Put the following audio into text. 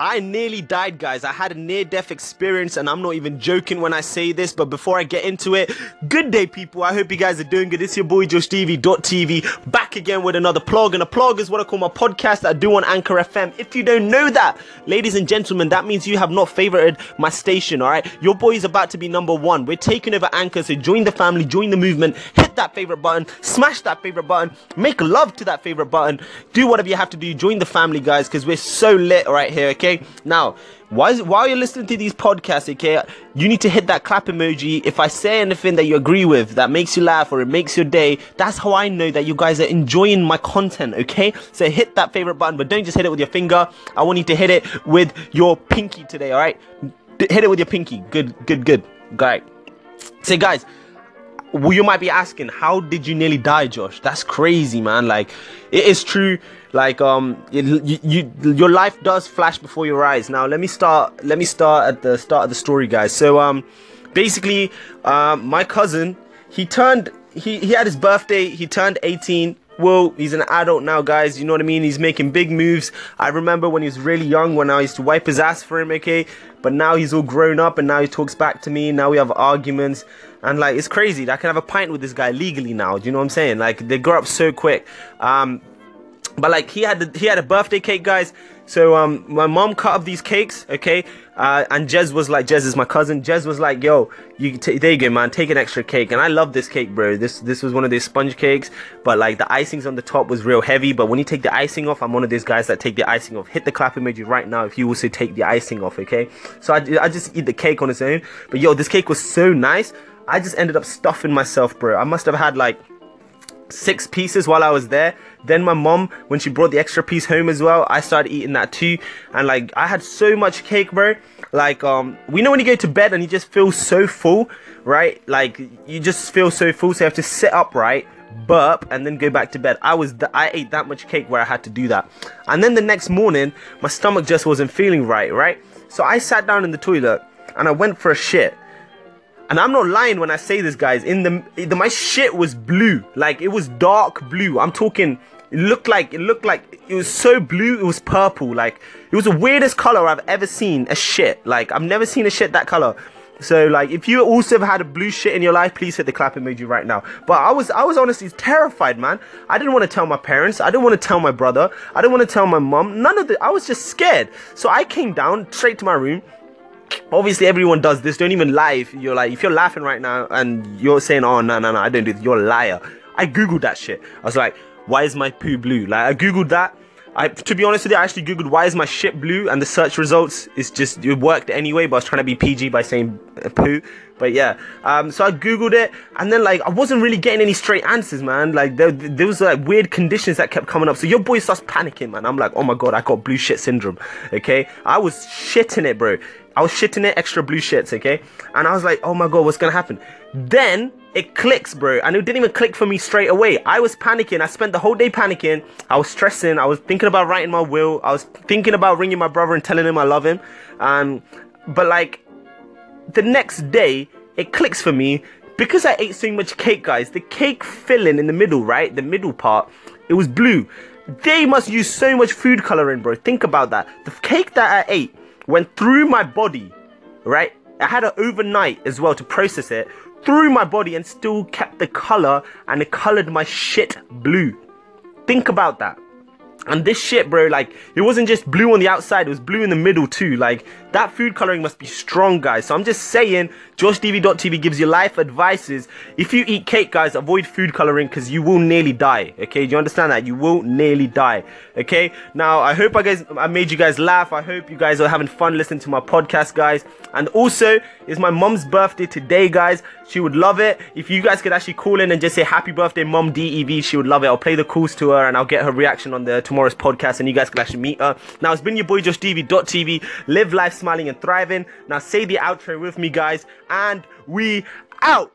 I nearly died, guys. I had a near death experience, and I'm not even joking when I say this. But before I get into it, good day, people. I hope you guys are doing good. It's your boy JoshTV.tv back again with another plug. And a plug is what I call my podcast that I do on Anchor FM. If you don't know that, ladies and gentlemen, that means you have not favorited my station, all right? Your boy is about to be number one. We're taking over Anchor, so join the family, join the movement, hit that favorite button, smash that favorite button, make love to that favorite button, do whatever you have to do. Join the family, guys, because we're so lit right here, okay? Now, while, while you're listening to these podcasts, okay, you need to hit that clap emoji. If I say anything that you agree with, that makes you laugh or it makes your day, that's how I know that you guys are enjoying my content, okay? So hit that favorite button, but don't just hit it with your finger. I want you to hit it with your pinky today, alright? Hit it with your pinky. Good, good, good. Right. So, guys, you might be asking, how did you nearly die, Josh? That's crazy, man. Like, it is true. Like, um, you, you, your life does flash before your eyes. Now, let me start. Let me start at the start of the story, guys. So, um, basically, um, my cousin, he turned, he he had his birthday. He turned 18. Well, he's an adult now, guys. You know what I mean? He's making big moves. I remember when he was really young, when I used to wipe his ass for him, okay? But now he's all grown up and now he talks back to me. Now we have arguments. And like, it's crazy. I can have a pint with this guy legally now. Do you know what I'm saying? Like, they grow up so quick. Um, but like he had the, he had a birthday cake guys. So um my mom cut up these cakes okay? Uh, and Jez was like Jez is my cousin. Jez was like yo you t- there you go man. Take an extra cake. And I love this cake bro. This this was one of these sponge cakes. But like the icings on the top was real heavy. But when you take the icing off I'm one of those guys that take the icing off. Hit the clap emoji right now if you also take the icing off okay? So I, I just eat the cake on its own. But yo this cake was so nice. I just ended up stuffing myself bro. I must have had like six pieces while I was there. Then my mom, when she brought the extra piece home as well, I started eating that too. And like I had so much cake, bro. Like um, we know when you go to bed and you just feel so full, right? Like you just feel so full, so you have to sit upright, burp, and then go back to bed. I was th- I ate that much cake where I had to do that. And then the next morning, my stomach just wasn't feeling right, right? So I sat down in the toilet and I went for a shit and I'm not lying when I say this, guys. In the, the my shit was blue, like it was dark blue. I'm talking. It looked like it looked like it was so blue. It was purple. Like it was the weirdest color I've ever seen a shit. Like I've never seen a shit that color. So like if you also have had a blue shit in your life, please hit the clap emoji right now. But I was I was honestly terrified, man. I didn't want to tell my parents. I didn't want to tell my brother. I didn't want to tell my mom. None of the I was just scared. So I came down straight to my room obviously everyone does this don't even lie if you're like if you're laughing right now and you're saying oh no no no i don't do this you're a liar i googled that shit i was like why is my poo blue like i googled that I, to be honest with you, I actually googled why is my shit blue, and the search results is just it worked anyway. But I was trying to be PG by saying uh, poo. But yeah, um, so I googled it, and then like I wasn't really getting any straight answers, man. Like there, there was like weird conditions that kept coming up. So your boy starts panicking, man. I'm like, oh my god, I got blue shit syndrome. Okay, I was shitting it, bro. I was shitting it extra blue shits, okay? And I was like, oh my god, what's gonna happen? Then it clicks, bro. And it didn't even click for me straight away. I was panicking. I spent the whole day panicking. I was stressing. I was thinking about writing my will. I was thinking about ringing my brother and telling him I love him. Um, but like the next day, it clicks for me because I ate so much cake, guys. The cake filling in the middle, right? The middle part, it was blue. They must use so much food coloring, bro. Think about that. The cake that I ate went through my body, right? I had it overnight as well to process it through my body and still kept the color and it colored my shit blue. Think about that. And this shit, bro, like, it wasn't just blue on the outside, it was blue in the middle too. Like, that food coloring must be strong, guys. So I'm just saying, JoshTV.tv gives you life advices. If you eat cake, guys, avoid food coloring because you will nearly die. Okay, do you understand that? You will nearly die. Okay, now I hope I guys I made you guys laugh. I hope you guys are having fun listening to my podcast, guys. And also, it's my mom's birthday today, guys. She would love it if you guys could actually call in and just say happy birthday, mom DEV. She would love it. I'll play the calls to her and I'll get her reaction on the tomorrow's podcast, and you guys can actually meet her. Now it's been your boy JoshTV.tv. Live life smiling and thriving. Now say the outro with me, guys, and we out.